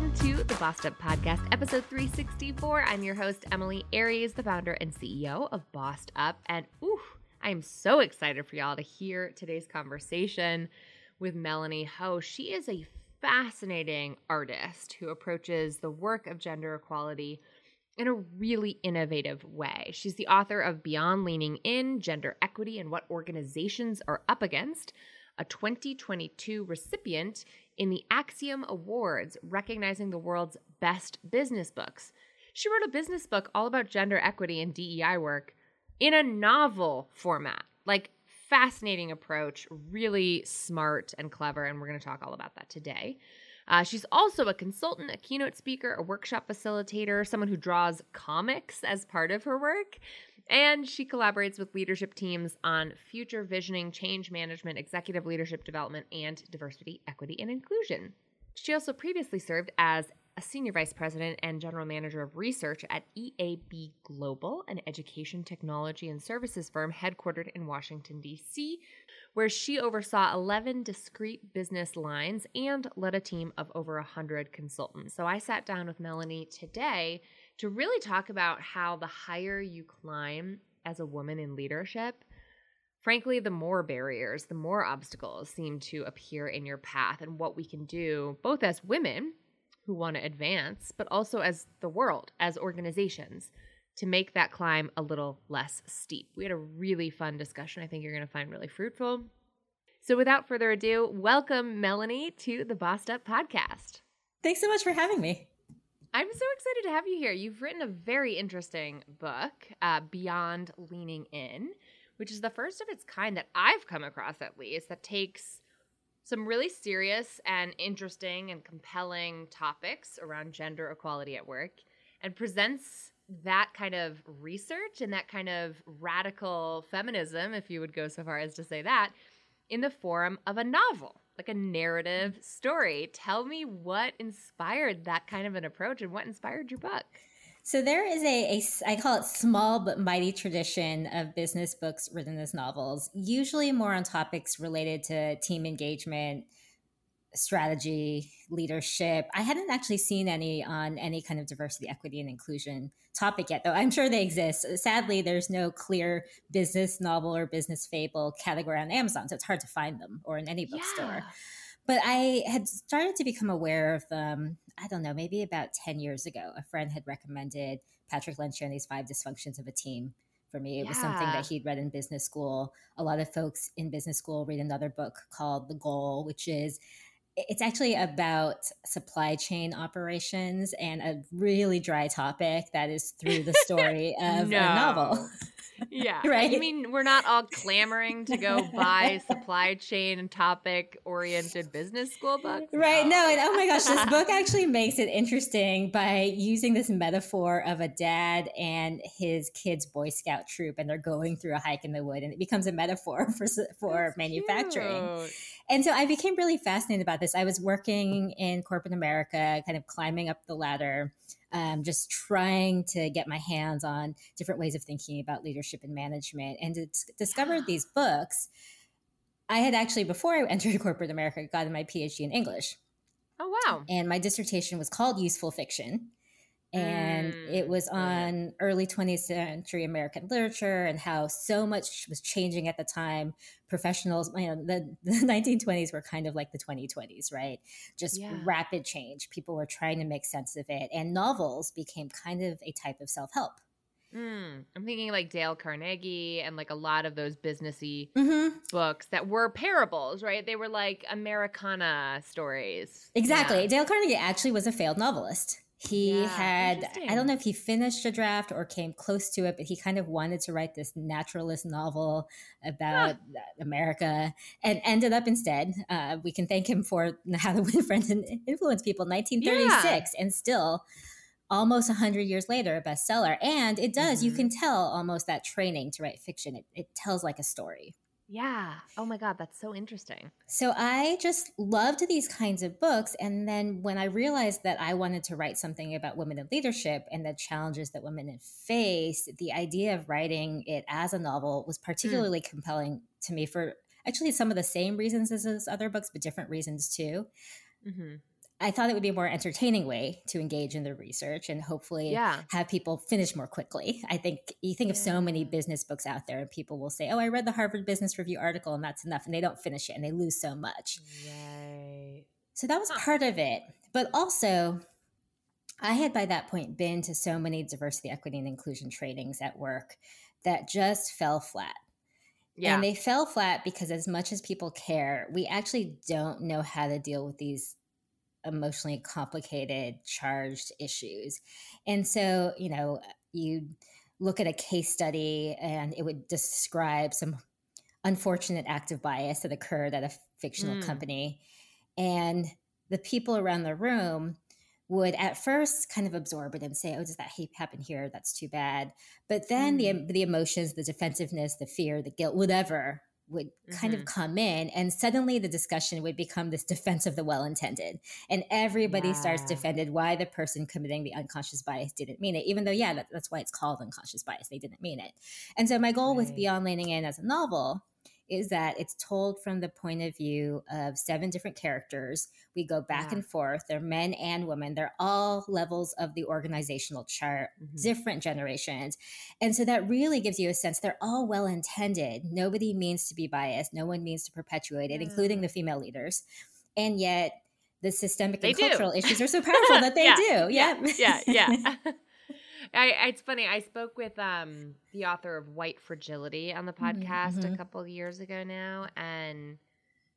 Welcome to the Bossed Up Podcast, episode 364. I'm your host, Emilie Aries, the founder and CEO of Bossed Up. And ooh, I am so excited for y'all to hear today's conversation with Melanie Ho. She is a fascinating artist who approaches the work of gender equality in a really innovative way. She's the author of Beyond Leaning In Gender Equity and What Organizations Are Up Against, a 2022 recipient in the Axiom Awards, recognizing the world's best business books. She wrote a business book all about gender equity and DEI work in a novel format. Like, fascinating approach, really smart and clever, and we're going to talk all about that today. Uh, she's also a consultant, a keynote speaker, a workshop facilitator, someone who draws comics as part of her work. And she collaborates with leadership teams on future visioning, change management, executive leadership development, and diversity, equity, and inclusion. She also previously served as a senior vice president and general manager of research at EAB Global, an education technology and services firm headquartered in Washington, D.C., where she oversaw 11 discrete business lines and led a team of over 100 consultants. So I sat down with Melanie today to really talk about how the higher you climb as a woman in leadership, frankly, the more barriers, the more obstacles seem to appear in your path, and what we can do, both as women who want to advance, but also as the world, as organizations, to make that climb a little less steep. We had a really fun discussion. I think you're going to find really fruitful. So, without further ado, welcome Melanie to the Bossed Up podcast. Thanks so much for having me. I'm so excited to have you here. You've written a very interesting book, uh, Beyond Leaning In, which is the first of its kind that I've come across, at least, that takes some really serious and interesting and compelling topics around gender equality at work and presents that kind of research and that kind of radical feminism, if you would go so far as to say that, in the form of a novel, like a narrative story. Tell me what inspired that kind of an approach and what inspired your book. So there is a, a I call it small but mighty tradition of business books written as novels, usually more on topics related to team engagement, strategy, leadership. I hadn't actually seen any on any kind of diversity, equity, and inclusion topic yet, though I'm sure they exist. Sadly, there's no clear business novel or business fable category on Amazon, so it's hard to find them or in any bookstore. Yeah. But I had started to become aware of them, I don't know, maybe about 10 years ago. A friend had recommended Patrick Lencioni's Five Dysfunctions of a Team for me. It yeah. was something that he'd read in business school. A lot of folks in business school read another book called The Goal, which is it's actually about supply chain operations and a really dry topic that is through the story of no. a novel. Yeah. right. You mean we're not all clamoring to go buy supply chain and topic oriented business school books? Right. No. And oh my gosh, this book actually makes it interesting by using this metaphor of a dad and his kids' Boy Scout troop, and they're going through a hike in the wood, and it becomes a metaphor for for That's manufacturing. Cute. And so I became really fascinated about this. I was working in corporate America, kind of climbing up the ladder um, just trying to get my hands on different ways of thinking about leadership and management and to discover yeah. these books. I had actually, before I entered corporate America, gotten my PhD in English. Oh, wow. And my dissertation was called Useful Fiction and mm, it was on early 20th century American literature and how so much was changing at the time. Professionals, you know, the, the 1920s were kind of like the 2020s, right? Just yeah. rapid change. People were trying to make sense of it, and novels became kind of a type of self help. Mm, I'm thinking like Dale Carnegie and like a lot of those businessy mm-hmm. books that were parables, right? They were like Americana stories. Exactly. Yeah. Dale Carnegie actually was a failed novelist. He yeah, had, I don't know if he finished a draft or came close to it, but he kind of wanted to write this naturalist novel about huh. America and ended up instead. Uh, we can thank him for How to Win Friends and Influence People, 1936, yeah. and still almost 100 years later a bestseller and it does mm-hmm. you can tell almost that training to write fiction it, it tells like a story yeah. Oh my God, that's so interesting. So I just loved these kinds of books. And then when I realized that I wanted to write something about women in leadership and the challenges that women face, the idea of writing it as a novel was mm. particularly mm. compelling to me for actually some of the same reasons as those other books, but different reasons too. Mm-hmm. I thought it would be a more entertaining way to engage in the research and hopefully yeah. have people finish more quickly. I think you think of so many mm. business books out there and people will say, "Oh, I read the Harvard Business Review article and that's enough," and they don't finish it and they lose so much. Right. So that was part of it, but also I had by that point been to so many diversity, equity, and inclusion trainings at work that just fell flat. Yeah. And they fell flat because as much as people care, we actually don't know how to deal with these emotionally complicated, charged issues. And so, you know, you look at a case study and it would describe some unfortunate act of bias that occurred at a fictional mm. company. And the people around the room would at first kind of absorb it and say, "Oh, does that happen here? That's too bad." But then mm. the the emotions, the defensiveness, the fear, the guilt, whatever would mm-hmm. kind of mm-hmm. come in and suddenly the discussion would become this defense of the well-intended and everybody yeah. starts defended why the person committing the unconscious bias didn't mean it even though yeah that, that's why it's called unconscious bias they didn't mean it and so my goal right. with beyond leaning in as a novel is that it's told from the point of view of seven different characters. We go back yeah. and forth. They're men and women. They're all levels of the organizational chart, mm-hmm. different generations. And so that really gives you a sense they're all well intended. Nobody means to be biased. No one means to perpetuate it, including the female leaders. And yet, the systemic they and do. cultural issues are so powerful that they yeah. do. Yeah, yeah, yeah. yeah. I, it's funny. I spoke with um, the author of White Fragility on the mm-hmm, podcast mm-hmm. a couple years ago now, and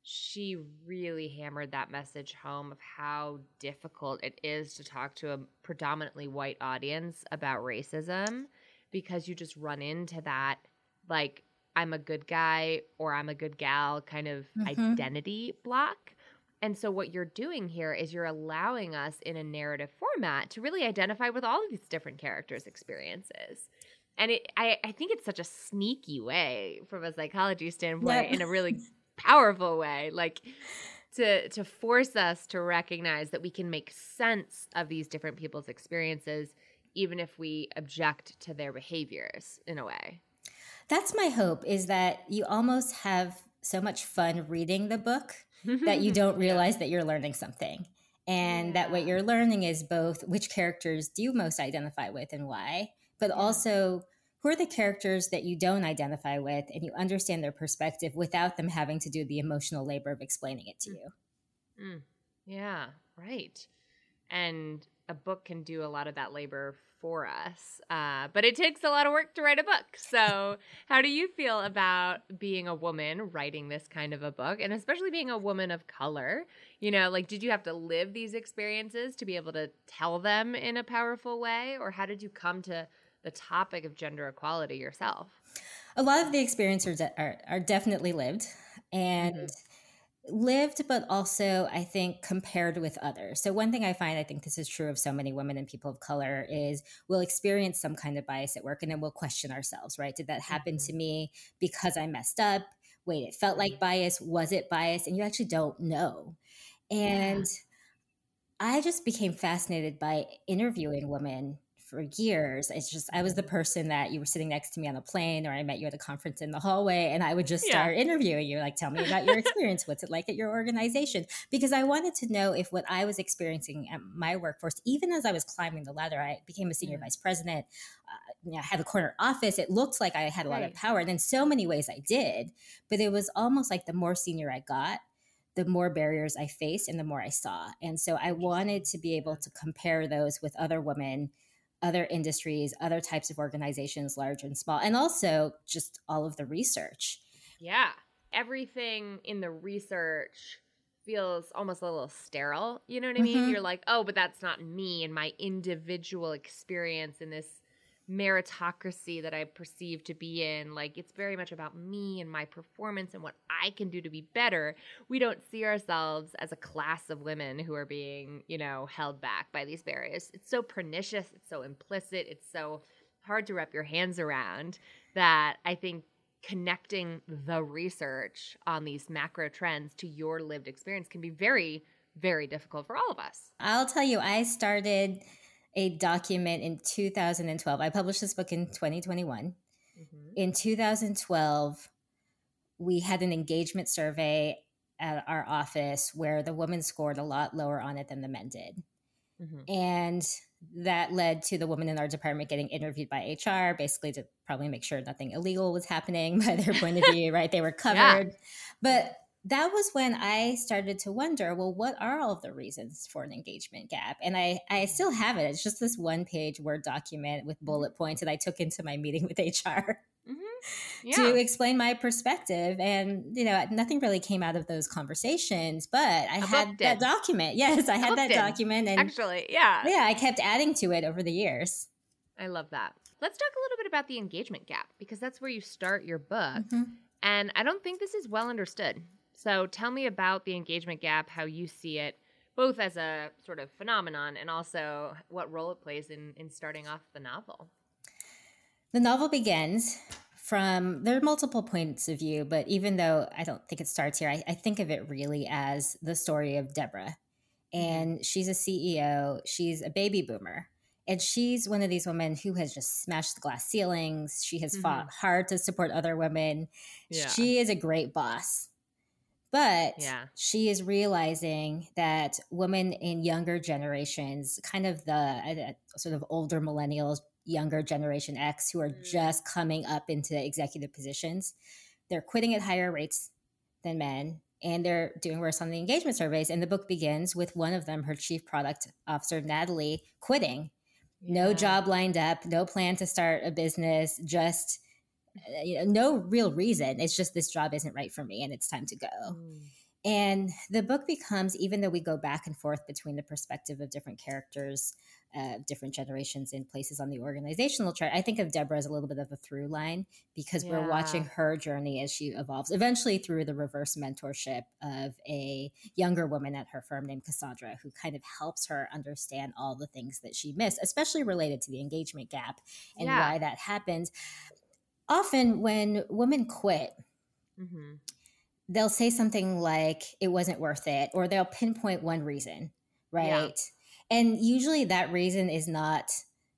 she really hammered that message home of how difficult it is to talk to a predominantly white audience about racism because you just run into that like I'm a good guy or I'm a good gal kind of mm-hmm. identity block. And so, what you're doing here is you're allowing us in a narrative format to really identify with all of these different characters' experiences. And it, I, I think it's such a sneaky way from a psychology standpoint, in a really powerful way, like to to force us to recognize that we can make sense of these different people's experiences, even if we object to their behaviors in a way. That's my hope. Is that you almost have so much fun reading the book that you don't realize that you're learning something. And yeah. that what you're learning is both which characters do you most identify with and why, but yeah. also who are the characters that you don't identify with and you understand their perspective without them having to do the emotional labor of explaining it to mm. you. Mm. Yeah, right. And a book can do a lot of that labor for us. Uh, but it takes a lot of work to write a book. So, how do you feel about being a woman writing this kind of a book, and especially being a woman of color? You know, like, did you have to live these experiences to be able to tell them in a powerful way, or how did you come to the topic of gender equality yourself? A lot of the experiences are, are, are definitely lived. And mm-hmm lived, but also I think compared with others. So, one thing I find, I think this is true of so many women and people of color, is we'll experience some kind of bias at work and then we'll question ourselves, right? Did that happen mm-hmm. to me because I messed up? Wait, it felt like bias. Was it bias? And you actually don't know. And yeah. I just became fascinated by interviewing women for years. It's just I was the person that you were sitting next to me on the plane, or I met you at a conference in the hallway, and I would just start yeah. interviewing you. Like, tell me about your experience. What's it like at your organization? Because I wanted to know if what I was experiencing at my workforce, even as I was climbing the ladder, I became a senior vice president. Uh, you know, I had a corner office. It looked like I had a lot right. of power, and in so many ways I did. But it was almost like the more senior I got, the more barriers I faced and the more I saw. And so I wanted to be able to compare those with other women other industries, other types of organizations, large and small, and also just all of the research. Yeah. Everything in the research feels almost a little sterile. You know what I mean? Mm-hmm. You're like, oh, but that's not me and my individual experience in this meritocracy that I perceive to be in. Like it's very much about me and my performance and what I can do to be better. We don't see ourselves as a class of women who are being, you know, held back by these barriers. It's so pernicious, it's so implicit, it's so hard to wrap your hands around that I think connecting the research on these macro trends to your lived experience can be very very difficult for all of us. I'll tell you, I started a document in 2012. I published this book in 2021. Mm-hmm. In 2012, we had an engagement survey at our office where the women scored a lot lower on it than the men did. Mm-hmm. And that led to the woman in our department getting interviewed by HR, basically to probably make sure nothing illegal was happening by their point of view, right? They were covered. Yeah. But that was when I started to wonder, well, what are all the reasons for an engagement gap? And I, I still have it. It's just this one page Word document with bullet points that I took into my meeting with HR. Mm-hmm. Yeah. to explain my perspective. And, you know, nothing really came out of those conversations, but I had that document. Yes, I had that document. And actually, yeah. Yeah, I kept adding to it over the years. I love that. Let's talk a little bit about the engagement gap because that's where you start your book. Mm-hmm. And I don't think this is well understood. So tell me about the engagement gap, how you see it, both as a sort of phenomenon and also what role it plays in, in starting off the novel. The novel begins from there are multiple points of view, but even though I don't think it starts here, I, I think of it really as the story of Deborah. Mm-hmm. And she's a CEO, she's a baby boomer. And she's one of these women who has just smashed the glass ceilings. She has mm-hmm. fought hard to support other women. Yeah. She is a great boss. But yeah. she is realizing that women in younger generations, kind of the uh, sort of older millennials, younger generation X, who are mm. just coming up into executive positions, they're quitting at higher rates than men and they're doing worse on the engagement surveys. And the book begins with one of them, her chief product officer, Natalie, quitting. Yeah. No job lined up, no plan to start a business, just uh, you know, no real reason. It's just this job isn't right for me and it's time to go. Mm. And the book becomes, even though we go back and forth between the perspective of different characters, uh, different generations and places on the organizational chart, I think of Deborah as a little bit of a through line because yeah. we're watching her journey as she evolves, eventually through the reverse mentorship of a younger woman at her firm named Cassandra, who kind of helps her understand all the things that she missed, especially related to the engagement gap and yeah. why that happens often when women quit, mm-hmm. they'll say something like it wasn't worth it, or they'll pinpoint one reason, right? Yeah. And usually that reason is not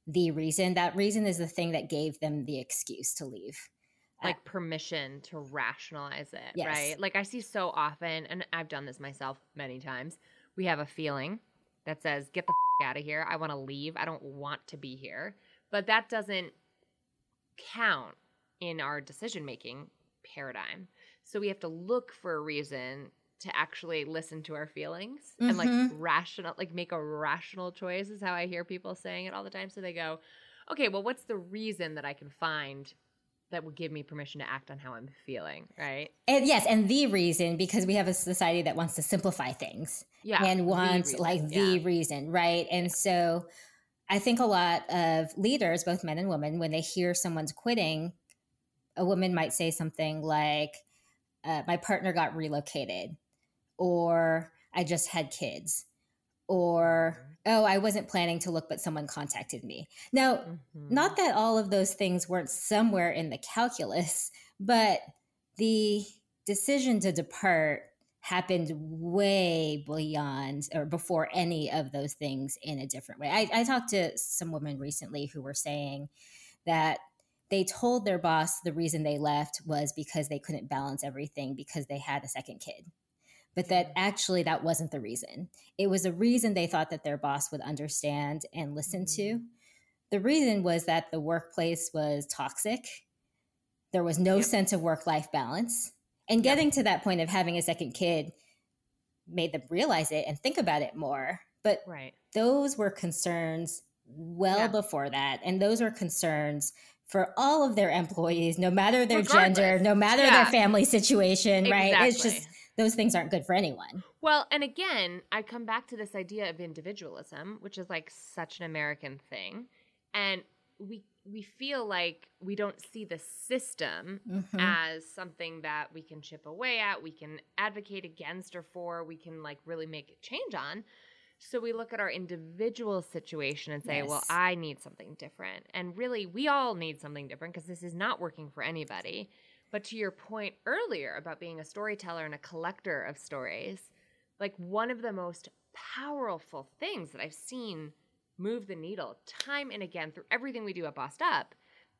the reason. That reason is the thing that gave them the excuse to leave. Like permission to rationalize it, yes. right? Like I see so often, and I've done this myself many times. We have a feeling that says, get the f- out of here. I want to leave. I don't want to be here. But that doesn't count in our decision making paradigm. So we have to look for a reason to actually listen to our feelings mm-hmm. and like mm-hmm. rational like make a rational choice is how I hear people saying it all the time. So they go, "Okay, well what's the reason that I can find that would give me permission to act on how I'm feeling, right? And yes, and the reason because we have a society that wants to simplify things. Yeah. And wants the like the yeah. reason, right? And so I think a lot of leaders, both men and women, when they hear someone's quitting, a woman might say something like, uh, my partner got relocated, or I just had kids, or oh, I wasn't planning to look, but someone contacted me. Now, mm-hmm. not that all of those things weren't somewhere in the calculus, but the decision to depart happened way beyond or before any of those things in a different way. I, I talked to some women recently who were saying that they told their boss the reason they left was because they couldn't balance everything because they had a second kid but that actually that wasn't the reason it was a reason they thought that their boss would understand and listen to mm-hmm. the reason was that the workplace was toxic there was no yep. sense of work life balance and getting yep. to that point of having a second kid made them realize it and think about it more but right. those were concerns well Yeah. before that. And those were concerns for all of their employees, no matter their Regardless. gender, no matter Yeah. their family situation, right? It's just those things aren't good for anyone. Well, and again, I come back to this idea of individualism, which is like such an American thing. And we we feel like we don't see the system Mhm. as something that we can chip away at, we can advocate against or for, we can like really make a change on. So we look at our individual situation and say, well, I need something different. And really, we all need something different because this is not working for anybody. But to your point earlier about being a storyteller and a collector of stories, like one of the most powerful things that I've seen move the needle time and again through everything we do at Bossed Up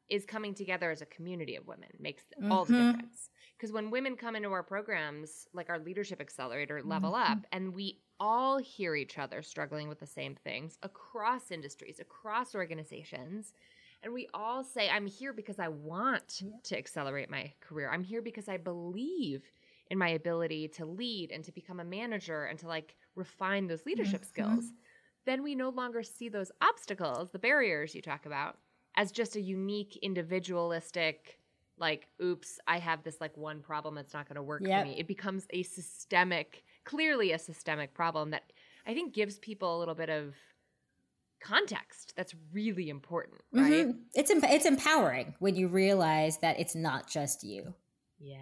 is coming together as a community of women makes all the Mhm. difference. Because when women come into our programs, like our leadership accelerator, level Mhm. up, and we all hear each other struggling with the same things across industries, across organizations, and we all say, I'm here because I want Yeah. to accelerate my career. I'm here because I believe in my ability to lead and to become a manager and to like refine those leadership Mhm. skills. Then we no longer see those obstacles, the barriers you talk about, as just a unique individualistic like oops i have this like one problem that's not going to work Yep. for me it becomes a systemic clearly a systemic problem that i think gives people a little bit of context that's really important right Mhm. It's em- it's empowering when you realize that it's not just you. yeah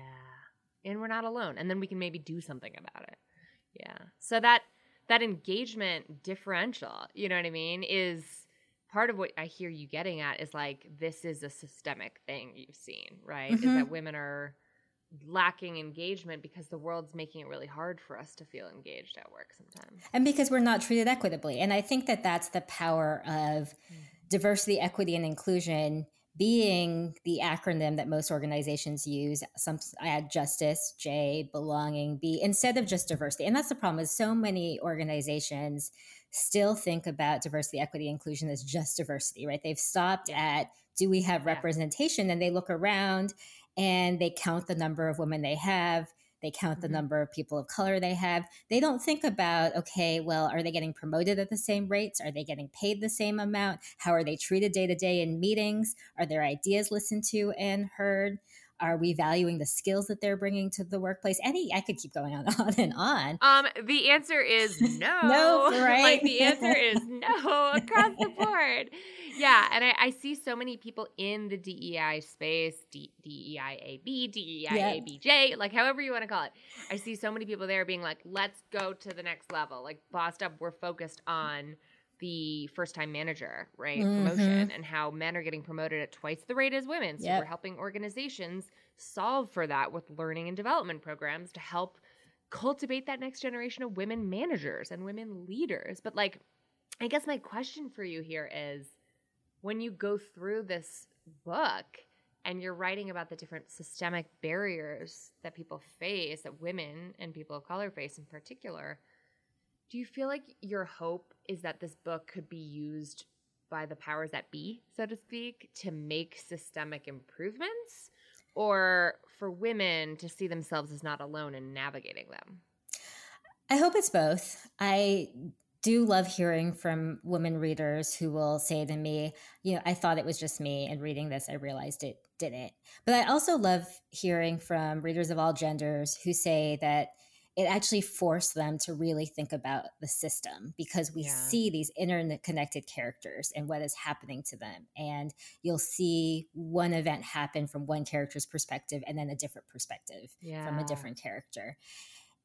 and we're not alone and then we can maybe do something about it yeah so that that engagement differential you know what i mean is part of what i hear you getting at is like this is a systemic thing you've seen right is Mhm. that women are lacking engagement because the world's making it really hard for us to feel engaged at work sometimes And because we're not treated equitably. And I think that that's the power of mm. diversity, equity, and inclusion being the acronym that most organizations use. Some I add justice, J, belonging, B, instead of just diversity. And that's the problem is so many organizations still think about diversity, equity, inclusion as just diversity, right? They've stopped at do we have Yeah. representation? And they look around and they count the number of women they have. They count the Mhm. number of people of color they have. They don't think about, okay, well, are they getting promoted at the same rates? Are they getting paid the same amount? How are they treated day to day in meetings? Are their ideas listened to and heard? Are we valuing the skills that they're bringing to the workplace? Any, I could keep going on, on and on. Um, the answer is no. No, right? like the answer is no across the board. Yeah, and I, I see so many people in the DEI space, D, DEIAB, DEIABJ, like however you want to call it. I see so many people there being like, let's go to the next level. Like Bossed Up, we're focused on the first time manager, right? Mhm. Promotion and how men are getting promoted at twice the rate as women. So Yep. we're helping organizations solve for that with learning and development programs to help cultivate that next generation of women managers and women leaders. But like, I guess my question for you here is when you go through this book and you're writing about the different systemic barriers that people face, that women and people of color face in particular, do you feel like your hope is that this book could be used by the powers that be, so to speak, to make systemic improvements? Or for women to see themselves as not alone in navigating them? I hope it's both. I do love hearing from women readers who will say to me, you know, I thought it was just me, and reading this, I realized it didn't. But I also love hearing from readers of all genders who say that it actually forced them to really think about the system because we Yeah. see these interconnected characters and what is happening to them. And you'll see one event happen from one character's perspective and then a different perspective Yeah. from a different character.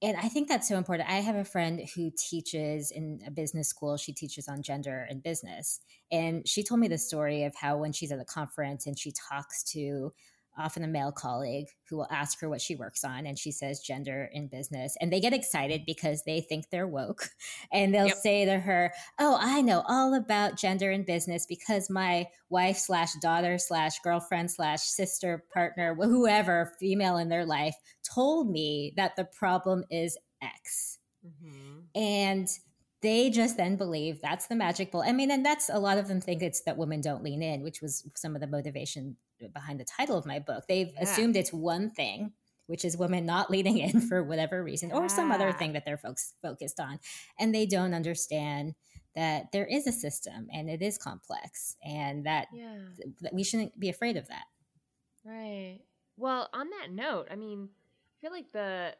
And I think that's so important. I have a friend who teaches in a business school. She teaches on gender and business. And she told me the story of how when she's at a conference and she talks to often a male colleague who will ask her what she works on and she says gender in business and they get excited because they think they're woke and they'll Yep. say to her oh i know all about gender in business because my wife slash daughter slash girlfriend slash sister partner whoever female in their life told me that the problem is x Mhm. and they just then believe that's the magic bullet. I mean, and that's a lot of them think it's that women don't lean in, which was some of the motivation behind the title of my book. They've Yeah. assumed it's one thing, which is women not leaning in for whatever reason, or some other thing that they're folks focused on, and they don't understand that there is a system and it is complex and that, Yeah. that we shouldn't be afraid of that. Right. Well, on that note, I mean, I feel like the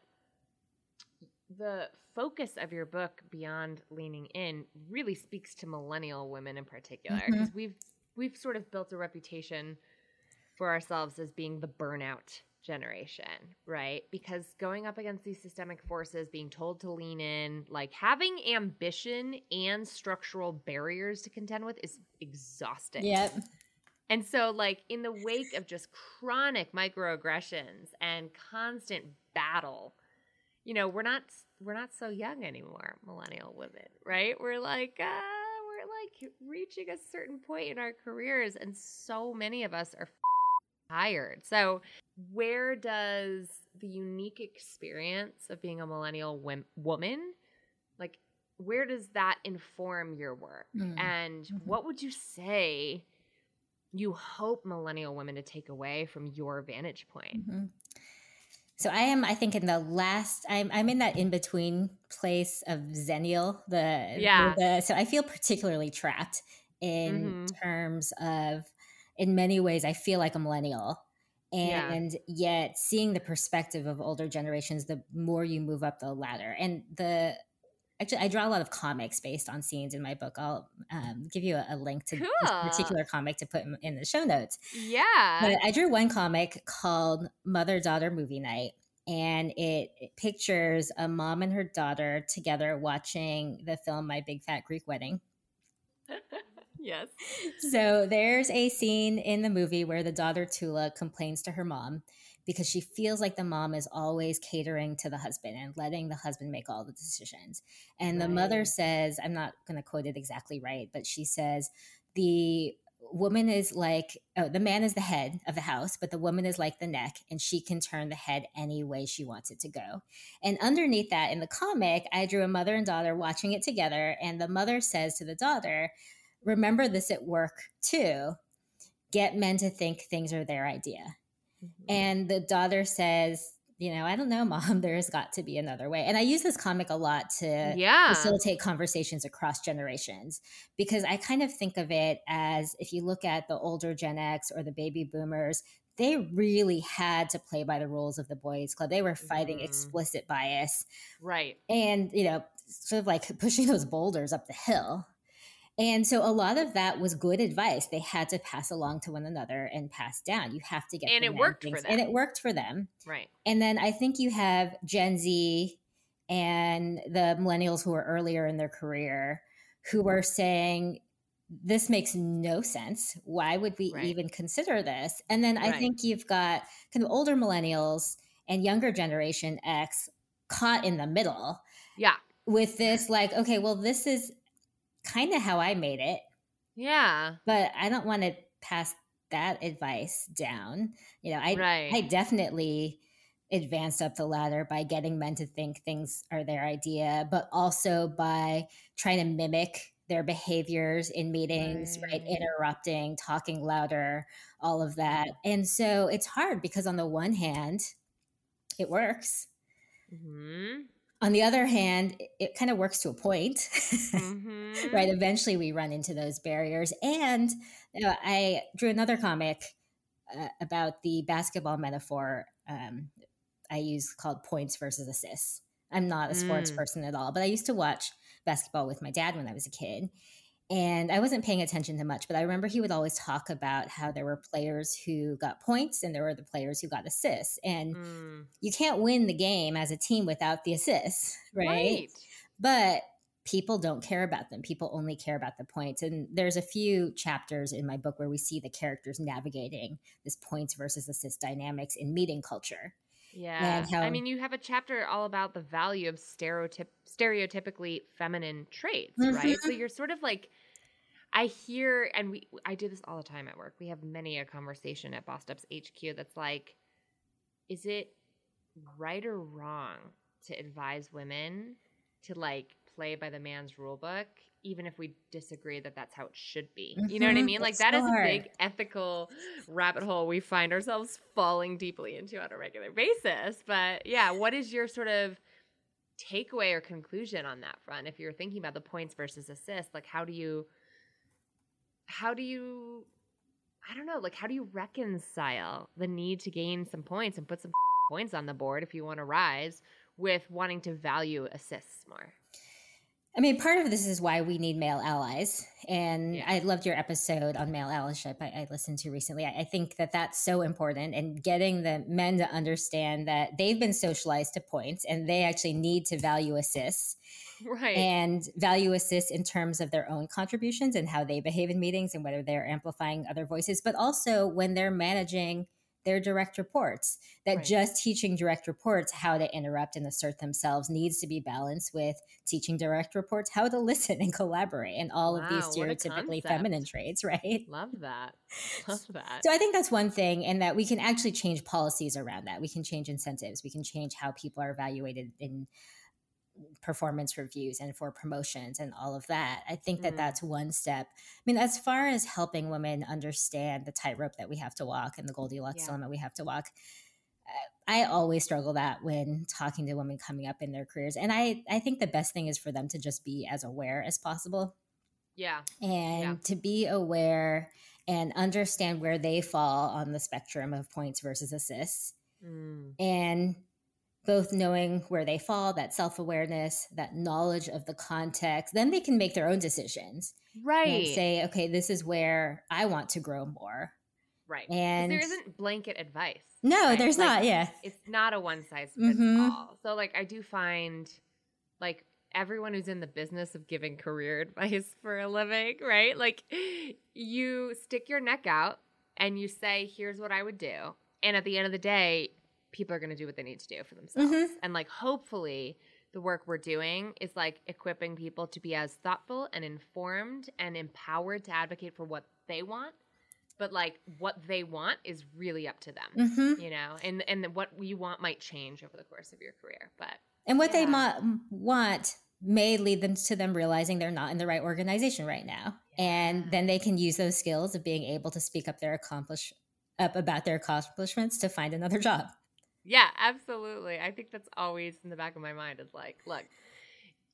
the focus of your book beyond leaning in really speaks to millennial women in particular mm-hmm. because we've we've sort of built a reputation for ourselves as being the burnout generation, right? Because going up against these systemic forces, being told to lean in, like having ambition and structural barriers to contend with is exhausting. Yep. And so, like, in the wake of just chronic microaggressions and constant battle, you know, we're not we're not so young anymore, millennial women, right? We're like, uh, we're like reaching a certain point in our careers, and so many of us are tired. So, where does the unique experience of being a millennial wom- woman, like, where does that inform your work? Mm. And Mhm. what would you say? you hope millennial women to take away from your vantage point. Mhm. So I am, I think, in the last. I'm, I'm in that in between place of Zennial. The Yeah. The, so I feel particularly trapped in Mhm. terms of, in many ways, I feel like a millennial, Yeah. and yet seeing the perspective of older generations, the more you move up the ladder, and the. Actually, I draw a lot of comics based on scenes in my book. I'll um, give you a, a link to this particular comic to put in- in the show notes. Yeah. But I drew one comic called Mother Daughter Movie Night, and it, it pictures a mom and her daughter together watching the film My Big Fat Greek Wedding. yes. So there's a scene in the movie where the daughter Toula complains to her mom because she feels like the mom is always catering to the husband and letting the husband make all the decisions. And the mother says, I'm not going to quote it exactly right, but she says, the woman is like, oh, the man is the head of the house, but the woman is like the neck, and she can turn the head any way she wants it to go. And underneath that, in the comic, I drew a mother and daughter watching it together, and the mother says to the daughter, Remember this at work too. Get men to think things are their idea. Mm-hmm. And the daughter says, you know, I don't know, mom, there's got to be another way. And I use this comic a lot to yeah. facilitate conversations across generations because I kind of think of it as if you look at the older Gen X or the baby boomers, they really had to play by the rules of the boys club. They were fighting Mhm. explicit bias right. and, you know, sort of like pushing those boulders up the hill. And so a lot of that was good advice they had to pass along to one another and pass down. You have to get And it worked for them. And it worked for them. Right. And then I think you have Gen Z and the millennials who are earlier in their career who are saying, this makes no sense. Why would we Right. even consider this? And then I Right. think you've got kind of older millennials and younger generation X caught in the middle Yeah. with this, like, okay, well, this is kind of how I made it, Yeah. but I don't want to pass that advice down. You know, I right. I definitely advanced up the ladder by getting men to think things are their idea, but also by trying to mimic their behaviors in meetings, right? Right. Interrupting, talking louder, all of that. And so it's hard because on the one hand, it works. hmm On the other hand, it, kind of works to a point. hmm right eventually we run into those barriers and you know, i drew another comic uh, about the basketball metaphor um, i use called points versus assists i'm not a sports Mm. person at all but i used to watch basketball with my dad when i was a kid and i wasn't paying attention to much but i remember he would always talk about how there were players who got points and there were the players who got assists and Mm. you can't win the game as a team without the assists right Right. but people don't care about them. People only care about the points. And there's a few chapters in my book where we see the characters navigating this points versus assist dynamics in meeting culture. Yeah. how- I mean, you have a chapter all about the value of stereotyp- stereotypically feminine traits, right? So you're sort of like I hear and we I do this all the time at work. We have many a conversation at Bossed Up's HQ that's like is it right or wrong to advise women to like play by the man's rule book even if we disagree that that's how it should be. You know what I Mhm. mean? Like that is so a hard. big ethical rabbit hole we find ourselves falling deeply into on a regular basis. But yeah, what is your sort of takeaway or conclusion on that front if you're thinking about the points versus assists like how do you how do you i don't know like how do you reconcile the need to gain some points and put some points on the board if you want to rise with wanting to value assists more I mean, part of this is why we need male allies. And yeah. I loved your episode on male allyship I, I listened to recently. I, I, think that that's so important and getting the men to understand that they've been socialized to points and they actually need to value assists. Right. And value assist in terms of their own contributions and how they behave in meetings and whether they're amplifying other voices, but also when they're managing – their direct reports. That right. just teaching direct reports how to interrupt and assert themselves needs to be balanced with teaching direct reports how to listen and collaborate and all wow, of these stereotypically feminine traits, right? Love that. Love that. So I think that's one thing, and that we can actually change policies around that. We can change incentives. We can change how people are evaluated in performance reviews and for promotions and all of that. I think that mm. that's one step. I mean, as far as helping women understand the tightrope that we have to walk and the Goldilocks yeah. dilemma we have to walk, I always struggle that when talking to women coming up in their careers. And I, I think the best thing is for them to just be as aware as possible. Yeah. And yeah. to be aware and understand where they fall on the spectrum of points versus assists. Mm. And both knowing where they fall, that self awareness, that knowledge of the context, then they can make their own decisions. Right. And say, okay, this is where I want to grow more. Right. And there isn't blanket advice. No, right? there's like, not. Yeah. It's not a one size fits mm-hmm. all. So, like, I do find like everyone who's in the business of giving career advice for a living, right? Like, you stick your neck out and you say, here's what I would do. And at the end of the day, people are going to do what they need to do for themselves. Mm-hmm. And like hopefully the work we're doing is like equipping people to be as thoughtful and informed and empowered to advocate for what they want. But like what they want is really up to them, mm-hmm. you know, and and what you want might change over the course of your career. But and what yeah. they mo- want may lead them to them realizing they're not in the right organization right now, yeah. and then they can use those skills of being able to speak up their accomplish up about their accomplishments to find another job. Yeah, absolutely. I think that's always in the back of my mind is like, look,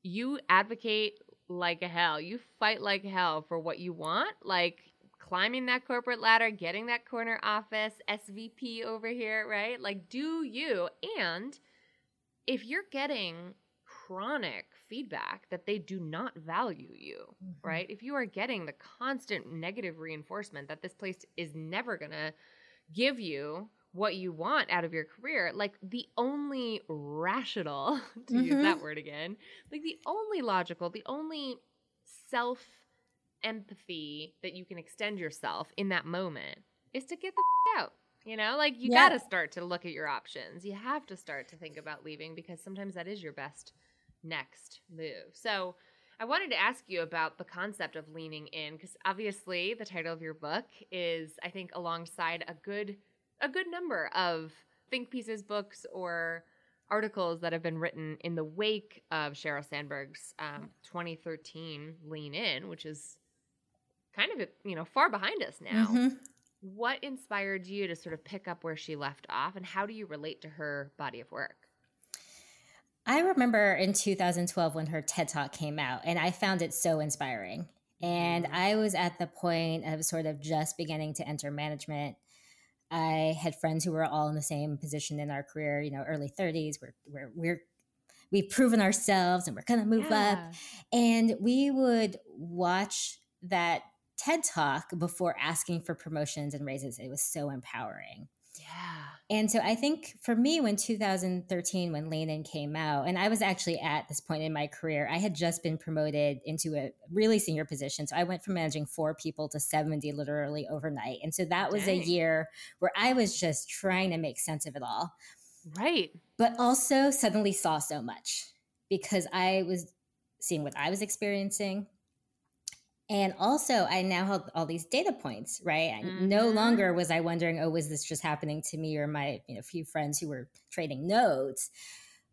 you advocate like a hell. You fight like hell for what you want, like climbing that corporate ladder, getting that corner office, SVP over here, right? Like do you and if you're getting chronic feedback that they do not value you, mm-hmm. right? If you are getting the constant negative reinforcement that this place is never going to give you what you want out of your career, like the only rational, to mm-hmm. use that word again, like the only logical, the only self empathy that you can extend yourself in that moment is to get the out. You know, like you got to start to look at your options. You have to start to think about leaving because sometimes that is your best next move. So, I wanted to ask you about the concept of leaning in because obviously the title of your book is, I think, alongside a good a good number of think pieces, books, or articles that have been written in the wake of Sheryl Sandberg's um, 2013 Lean In, which is kind of you know far behind us now. Mm-hmm. What inspired you to sort of pick up where she left off, and how do you relate to her body of work? I remember in 2012 when her TED Talk came out, and I found it so inspiring. And mm-hmm. I was at the point of sort of just beginning to enter management I had friends who were all in the same position in our career, you know, early 30s. We're, we're, we're we've proven ourselves and we're going to move yeah. up. And we would watch that TED talk before asking for promotions and raises. It was so empowering. And so I think for me, when 2013, when Lean In came out, and I was actually at this point in my career, I had just been promoted into a really senior position. So I went from managing four people to 70 literally overnight. And so that was Dang. a year where I was just trying to make sense of it all. Right. But also suddenly saw so much because I was seeing what I was experiencing, and also, I now have all these data points, right? Mm-hmm. No longer was I wondering, oh, was this just happening to me or my you know, few friends who were trading notes?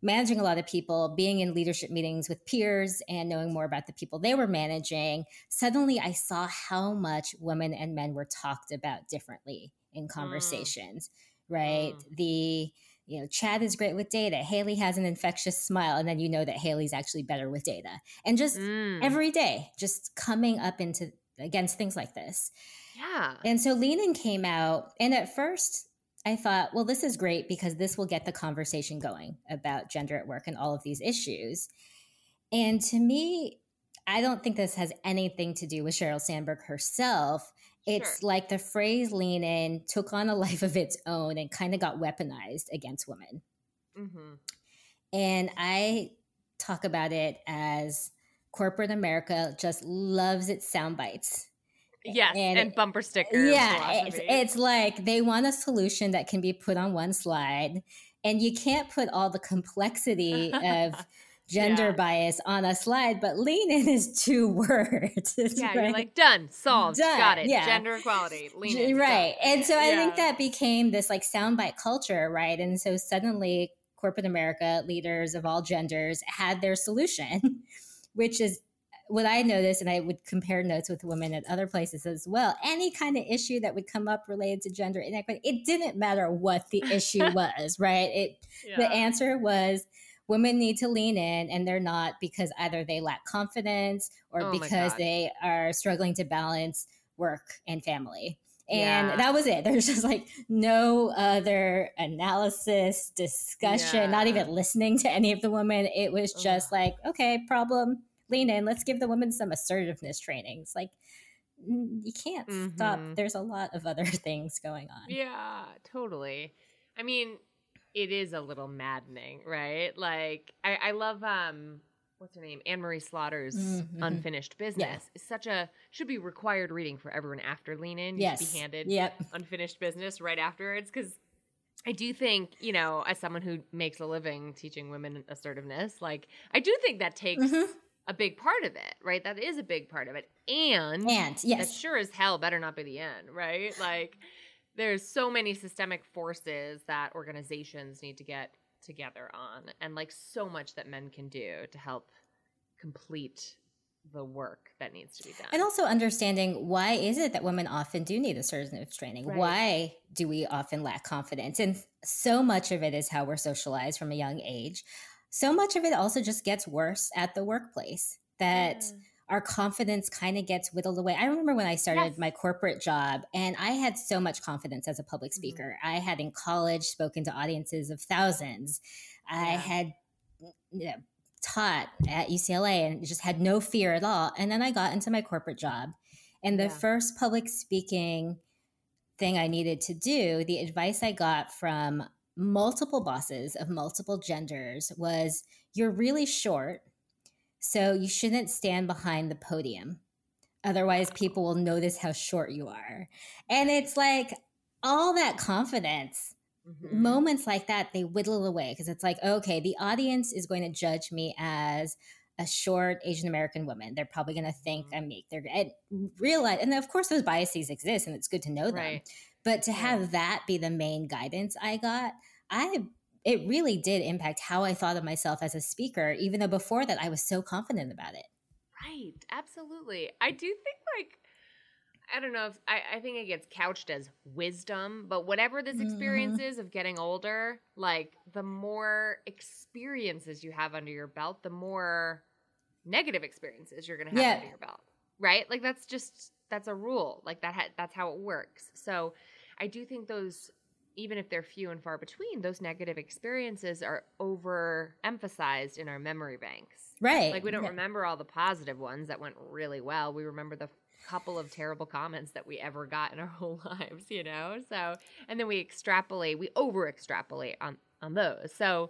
Managing a lot of people, being in leadership meetings with peers, and knowing more about the people they were managing, suddenly I saw how much women and men were talked about differently in mm. conversations, mm. right? Mm. The you know, Chad is great with data. Haley has an infectious smile. And then you know that Haley's actually better with data. And just mm. every day, just coming up into against things like this. Yeah. And so Lean In came out. And at first, I thought, well, this is great because this will get the conversation going about gender at work and all of these issues. And to me, I don't think this has anything to do with Sheryl Sandberg herself. It's sure. like the phrase lean in took on a life of its own and kind of got weaponized against women. Mm-hmm. And I talk about it as corporate America just loves its sound bites. Yes, and, and bumper stickers. Yeah, it's, it's like they want a solution that can be put on one slide, and you can't put all the complexity of gender yeah. bias on a slide, but lean in is two words. yeah, right? you're like done, solved, done. got it. Yeah. Gender equality, lean in, right. Done. And so I yeah. think that became this like soundbite culture, right? And so suddenly corporate America leaders of all genders had their solution, which is uh, what I noticed, and I would compare notes with women at other places as well. Any kind of issue that would come up related to gender inequity, it didn't matter what the issue was, right? It yeah. the answer was women need to lean in and they're not because either they lack confidence or oh because they are struggling to balance work and family. And yeah. that was it. There's just like no other analysis, discussion, yeah. not even listening to any of the women. It was just Ugh. like, okay, problem, lean in. Let's give the women some assertiveness trainings. Like, you can't mm-hmm. stop. There's a lot of other things going on. Yeah, totally. I mean, it is a little maddening, right? Like I, I love um what's her name? Anne Marie Slaughter's mm-hmm. Unfinished Business. Yeah. It's such a should be required reading for everyone after Lean In. Yes. be handed yep. Unfinished Business right afterwards because I do think, you know, as someone who makes a living teaching women assertiveness, like I do think that takes mm-hmm. a big part of it, right? That is a big part of it. And and yes. that sure as hell better not be the end, right? Like there's so many systemic forces that organizations need to get together on and like so much that men can do to help complete the work that needs to be done. And also understanding why is it that women often do need assertiveness training? Right. Why do we often lack confidence? And so much of it is how we're socialized from a young age. So much of it also just gets worse at the workplace. That yeah our confidence kind of gets whittled away. I remember when I started yes. my corporate job and I had so much confidence as a public mm-hmm. speaker. Mm-hmm. I had in college spoken to audiences of thousands. Yeah. I had you know, taught at UCLA and just had no fear at all. And then I got into my corporate job. And the yeah. first public speaking thing I needed to do, the advice I got from multiple bosses of multiple genders was you're really short so you shouldn't stand behind the podium. Otherwise, people will notice how short you are. And it's like all that confidence, mm-hmm. moments like that, they whittle away because it's like, okay, the audience is going to judge me as a short Asian American woman. They're probably going to think mm-hmm. I'm meek. They're and realize, and of course, those biases exist, and it's good to know them. Right. But to have that be the main guidance I got, I it really did impact how I thought of myself as a speaker, even though before that I was so confident about it. Right. Absolutely. I do think like I don't know if I, I think it gets couched as wisdom, but whatever this experience mm-hmm. is of getting older, like the more experiences you have under your belt, the more negative experiences you're going to have yeah. under your belt. Right? Like that's just that's a rule. Like that ha- that's how it works. So I do think those even if they're few and far between, those negative experiences are overemphasized in our memory banks. Right. Like we don't yeah. remember all the positive ones that went really well. We remember the couple of terrible comments that we ever got in our whole lives, you know? So, and then we extrapolate, we over extrapolate on on those. So,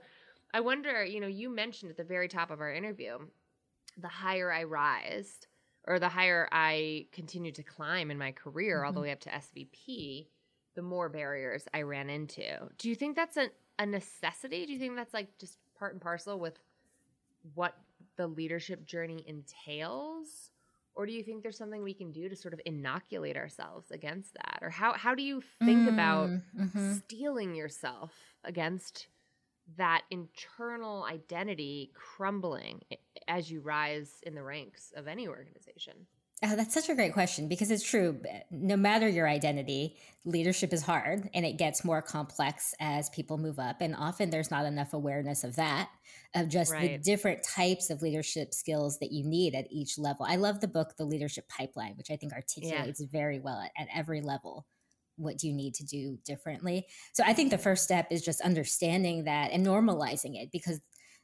I wonder, you know, you mentioned at the very top of our interview, the higher I rise or the higher I continue to climb in my career mm-hmm. all the mm-hmm. way up to SVP, the more barriers I ran into. Do you think that's a, a necessity? Do you think that's like just part and parcel with what the leadership journey entails? Or do you think there's something we can do to sort of inoculate ourselves against that? Or how, how do you think mm, about mm-hmm. steeling yourself against that internal identity crumbling as you rise in the ranks of any organization? Oh, that's such a great question because it's true. No matter your identity, leadership is hard and it gets more complex as people move up. And often there's not enough awareness of that, of just right. the different types of leadership skills that you need at each level. I love the book, The Leadership Pipeline, which I think articulates yeah. very well at, at every level what do you need to do differently. So I think the first step is just understanding that and normalizing it because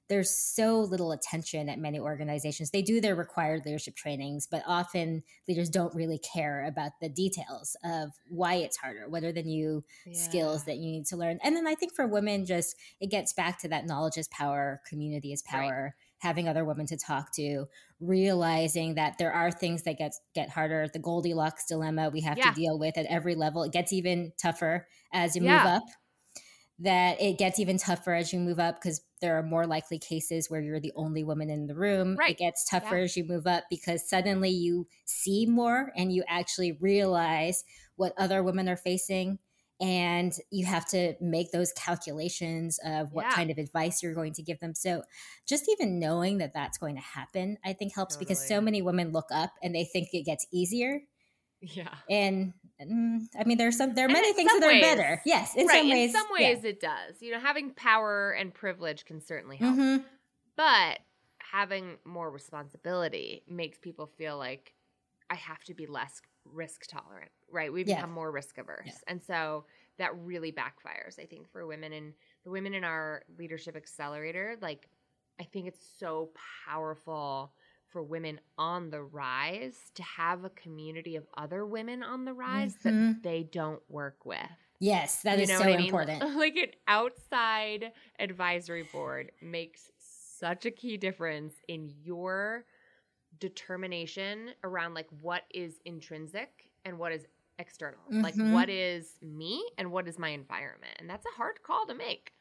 there's so little attention at many organizations. They do their required leadership trainings, but often leaders don't really care about the details of why it's harder, what are the new yeah. skills that you need to learn. And then I think for women, just it gets back to that knowledge is power, community is power. Right. Having other women to talk to, realizing that there are things that get get harder. The Goldilocks dilemma we have yeah. to deal with at every level. It gets even tougher as you yeah. move up that it gets even tougher as you move up because there are more likely cases where you're the only woman in the room. Right. It gets tougher yeah. as you move up because suddenly you see more and you actually realize what other women are facing. And you have to make those calculations of what yeah. kind of advice you're going to give them. So, just even knowing that that's going to happen, I think helps totally. because so many women look up and they think it gets easier. Yeah. And I mean, there's some there are many things that are better. Yes, in right, some ways. In some ways, yeah. it does. You know, having power and privilege can certainly help, mm-hmm. but having more responsibility makes people feel like I have to be less risk tolerant. Right? We become yeah. more risk averse, yeah. and so that really backfires. I think for women and the women in our leadership accelerator, like I think it's so powerful for women on the rise to have a community of other women on the rise mm-hmm. that they don't work with. Yes, that you is so I mean? important. Like an outside advisory board makes such a key difference in your determination around like what is intrinsic and what is external. Mm-hmm. Like what is me and what is my environment. And that's a hard call to make.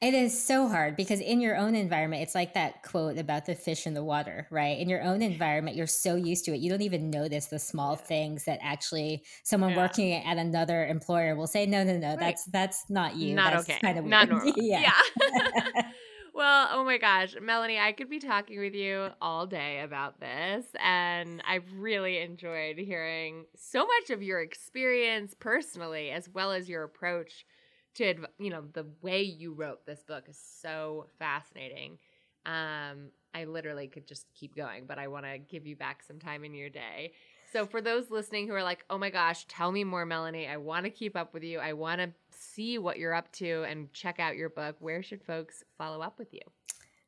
It is so hard because in your own environment, it's like that quote about the fish in the water, right? In your own environment, you're so used to it. You don't even notice the small things that actually someone yeah. working at another employer will say, no, no, no, right. that's, that's not you. Not that's okay. Kind of not normal. yeah. yeah. well, oh my gosh, Melanie, I could be talking with you all day about this. And I've really enjoyed hearing so much of your experience personally, as well as your approach to you know the way you wrote this book is so fascinating. Um i literally could just keep going but i want to give you back some time in your day. So for those listening who are like oh my gosh tell me more melanie. I want to keep up with you. I want to see what you're up to and check out your book where should folks follow up with you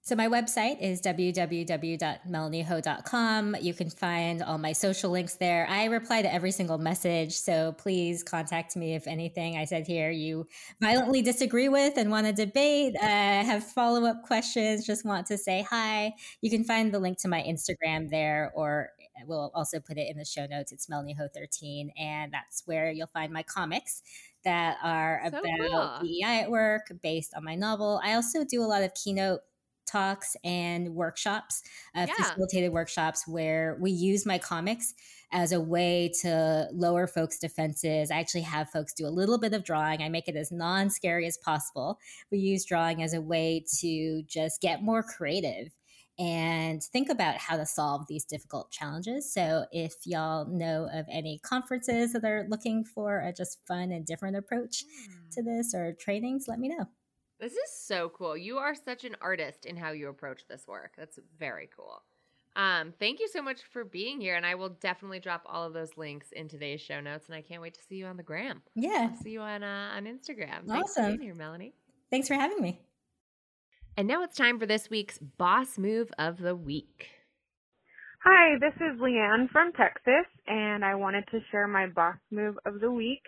so my website is www.melanieho.com. You can find all my social links there. I reply to every single message, so please contact me if anything I said here you violently disagree with and want to debate, uh, have follow up questions, just want to say hi. You can find the link to my Instagram there, or we'll also put it in the show notes. It's MelanieHo13, and that's where you'll find my comics that are so about cool. DEI at work based on my novel. I also do a lot of keynote talks and workshops, uh, yeah. facilitated workshops where we use my comics as a way to lower folks' defenses. I actually have folks do a little bit of drawing. I make it as non scary as possible. We use drawing as a way to just get more creative and think about how to solve these difficult challenges. So, if y'all know of any conferences that are looking for a just fun and different approach mm. to this or trainings, let me know. This is so cool. You are such an artist in how you approach this work. That's very cool. Um, thank you so much for being here, and I will definitely drop all of those links in today's show notes. And I can't wait to see you on the gram. Yeah, I'll see you on uh, on Instagram. Awesome. Thanks for being here, Melanie. Thanks for having me. And now it's time for this week's boss move of the week. Hi, this is Leanne from Texas, and I wanted to share my boss move of the week.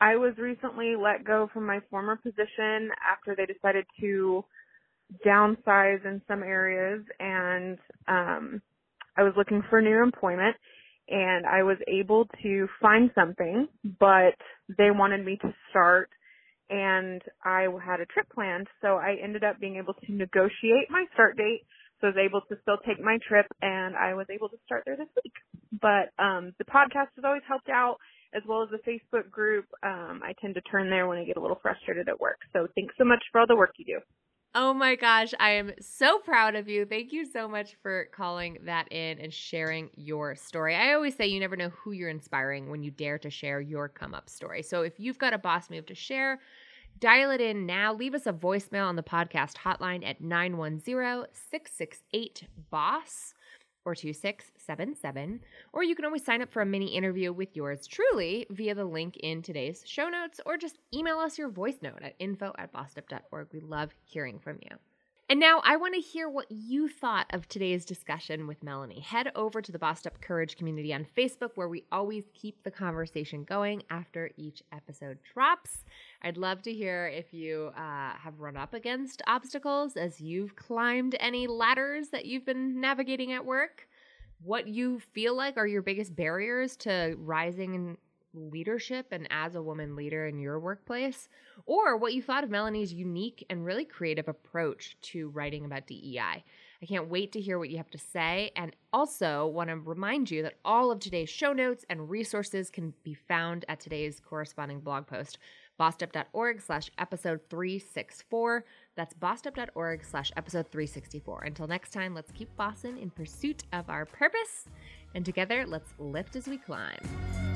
I was recently let go from my former position after they decided to downsize in some areas and um I was looking for new employment and I was able to find something, but they wanted me to start and I had a trip planned, so I ended up being able to negotiate my start date. So I was able to still take my trip and I was able to start there this week. But um the podcast has always helped out as well as the Facebook group. Um, I tend to turn there when I get a little frustrated at work. So thanks so much for all the work you do. Oh my gosh, I am so proud of you. Thank you so much for calling that in and sharing your story. I always say you never know who you're inspiring when you dare to share your come up story. So if you've got a boss move to share, dial it in now. Leave us a voicemail on the podcast hotline at 910 668 BOSS or 2677. Or you can always sign up for a mini interview with yours truly via the link in today's show notes, or just email us your voice note at info at bossedup.org. We love hearing from you. And now I want to hear what you thought of today's discussion with Melanie. Head over to the Bossed Up Courage community on Facebook, where we always keep the conversation going after each episode drops. I'd love to hear if you uh, have run up against obstacles as you've climbed any ladders that you've been navigating at work. What you feel like are your biggest barriers to rising in leadership and as a woman leader in your workplace, or what you thought of Melanie's unique and really creative approach to writing about DEI. I can't wait to hear what you have to say. And also want to remind you that all of today's show notes and resources can be found at today's corresponding blog post, bossedup.org slash episode 364. That's bossedup.org slash episode 364. Until next time, let's keep bossing in pursuit of our purpose. And together, let's lift as we climb.